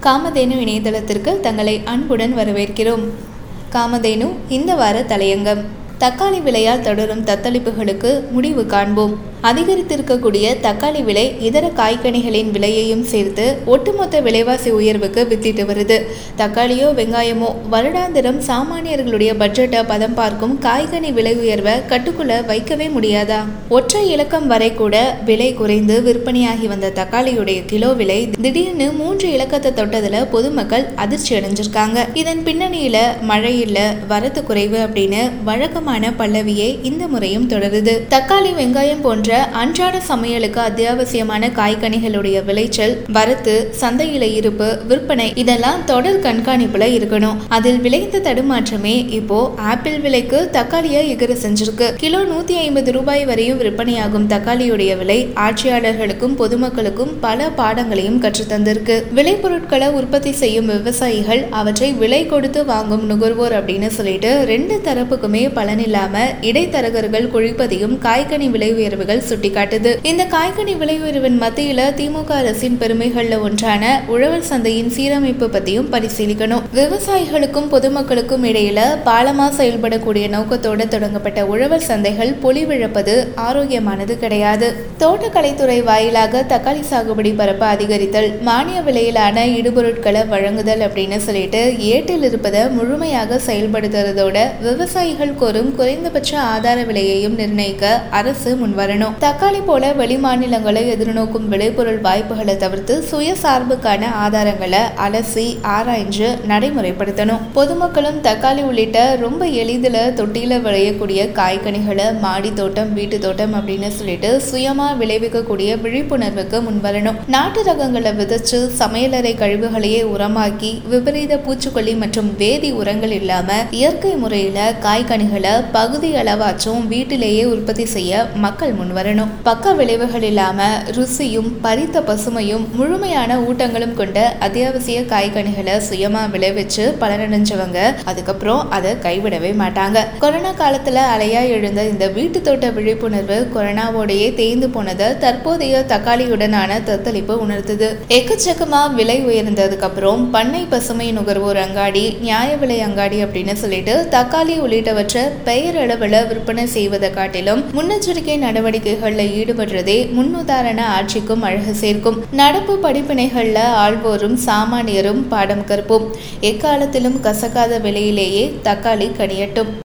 காமதேனு இணையதளத்திற்கு தங்களை அன்புடன் வரவேற்கிறோம். காமதேனு இந்த வார தலையங்கம். தக்காளி விலையால் தொடரும் தத்தளிப்புகளுக்கு முடிவு காண்போம். அதிகரித்திருக்கக்கூடிய தக்காளி விலை இதர காய்கனிகளின் விலையையும் சேர்த்து ஒட்டுமொத்த விலைவாசி உயர்வுக்கு வித்திட்டு வருது. தக்காளியோ வெங்காயமோ வருடாந்திரம் சாமானியர்களுடைய பட்ஜெட்டை பதம் பார்க்கும் காய்கனி விலை உயர்வை கட்டுக்குள்ள வைக்கவே முடியாதா? ஒற்றை இலக்கம் வரை கூட விலை குறைந்து விற்பனையாகி வந்த தக்காளியுடைய கிலோ விலை திடீர்னு மூன்று இலக்கத்தை தொட்டதுல பொதுமக்கள் அதிர்ச்சி அடைஞ்சிருக்காங்க. இதன் பின்னணியில மழை இல்ல வரத்து குறைவு அப்படின்னு வழக்கமான பல்லவியே இந்த முறையும் தொடருது. தக்காளி வெங்காயம் போன்ற அன்றாட சமையலுக்கு அத்தியாவசியமான காய்கனிகளுடைய விளைச்சல் வரத்து சந்தையில இருப்பு விற்பனை இதெல்லாம் தொடர் கண்காணிப்புல இருக்கணும். அதில் விளைந்த தடுமாற்றமே இப்போ ஆப்பிள் விலைக்கு தக்காளியை எகிர செஞ்சிருக்கு. கிலோ நூத்தி ஐம்பது ரூபாய் வரையும் விற்பனையாகும் தக்காளியுடைய விலை ஆட்சியாளர்களுக்கும் பொதுமக்களுக்கும் பல பாடங்களையும் கற்றுத்தந்திருக்கு விளைபொருட்களை உற்பத்தி செய்யும் விவசாயிகள் அவற்றை விலை கொடுத்து வாங்கும் நுகர்வோர் அப்படின்னு சொல்லிட்டு ரெண்டு தரப்புக்குமே பலனில்லாம இடைத்தரகர்கள் குழிப்பதையும் காய்கனி விலை உயர்வுகள் சுட்டிக்காட்டுது இந்த காய்கனி விலை உயர்வின் மத்தியில திமுக அரசின் பெருமைகள்ல ஒன்றான உழவர் சந்தையின் சீரமைப்பு பத்தியும் பரிசீலிக்கணும். விவசாயிகளுக்கும் பொதுமக்களுக்கும் இடையில பாலமா செயல்படக்கூடிய நோக்கத்தோட தொடங்கப்பட்ட உழவர் சந்தைகள் பொலிவிழப்பது ஆரோக்கியமானது கிடையாது. தோட்டக்கலைத்துறை வாயிலாக தக்காளி சாகுபடி பரப்பு அதிகரித்தல் மானிய விலையிலான இடுபொருட்களை வழங்குதல் அப்படின்னு சொல்லிட்டு ஏட்டில் இருப்பதை முழுமையாக செயல்படுத்துறதோட விவசாயிகள் கோரும் குறைந்தபட்ச ஆதார விலையையும் நிர்ணயிக்க அரசு முன்வரணும். தக்காளி போல வெளிமாநிலங்களை எதிர்நோக்கும் விளைபொருள் வாய்ப்புகளை தவிர்த்து சுயசார்புக்கான ஆதாரங்களை அலசி ஆராய்ஞ்சு நடைமுறைப்படுத்தணும். பொதுமக்களும் தக்காளி உள்ளிட்ட ரொம்ப எளிதில் தொட்டியில் விளையக்கூடிய காய்கனிகளை மாடி தோட்டம் வீட்டு தோட்டம் அப்படின்னு சொல்லிட்டு சுயமா விளைவிக்கக்கூடிய விழிப்புணர்வுக்கு முன்வரணும். நாட்டு ரகங்களை விதைச்சு சமையலறை கழிவுகளையே உரமாக்கி விபரீத பூச்சிக்கொல்லி மற்றும் வேதி உரங்கள் இல்லாம இயற்கை முறையில காய்கனிகளை பகுதி அளவாச்சும் வீட்டிலேயே உற்பத்தி செய்ய மக்கள் வரணும். பக்க விளைவுகள் இல்லாம ருசியும் பறித்த பசுமையும் முழுமையான ஊட்டங்களும் கொண்ட அத்தியாவசிய காய்கனிகளை சுயமா விளைவிச்சு பலனடைஞ்சவங்க அதுக்கப்புறம் அதை கைவிடவே மாட்டாங்க. கொரோனா காலத்துல அலையா எழுந்த இந்த வீட்டு தோட்ட விழிப்புணர்வு கொரோனாவோடையே தேய்ந்து போனதை தற்போதைய தக்காளியுடனான தத்தளிப்பு உணர்த்துது. எக்கச்சக்கமா விலை உயர்ந்ததுக்கு அப்புறம் பண்ணை பசுமை நுகர்வோர் அங்காடி நியாய விலை அங்காடி அப்படின்னு சொல்லிட்டு தக்காளி உள்ளிட்டவற்றை பெயரளவில் விற்பனை செய்வதை காட்டிலும் முன்னெச்சரிக்கை நடவடிக்கை நடவடிக்கைகளில் ஈடுபடுறதே முன்னுதாரண ஆட்சிக்கும் அழகு சேர்க்கும். நடப்பு படிப்பினைகளில் ஆழ்வோரும் சாமானியரும் பாடம் கற்போம். எக்காலத்திலும் கசக்காத விலையிலேயே தக்காளி கனியட்டும்.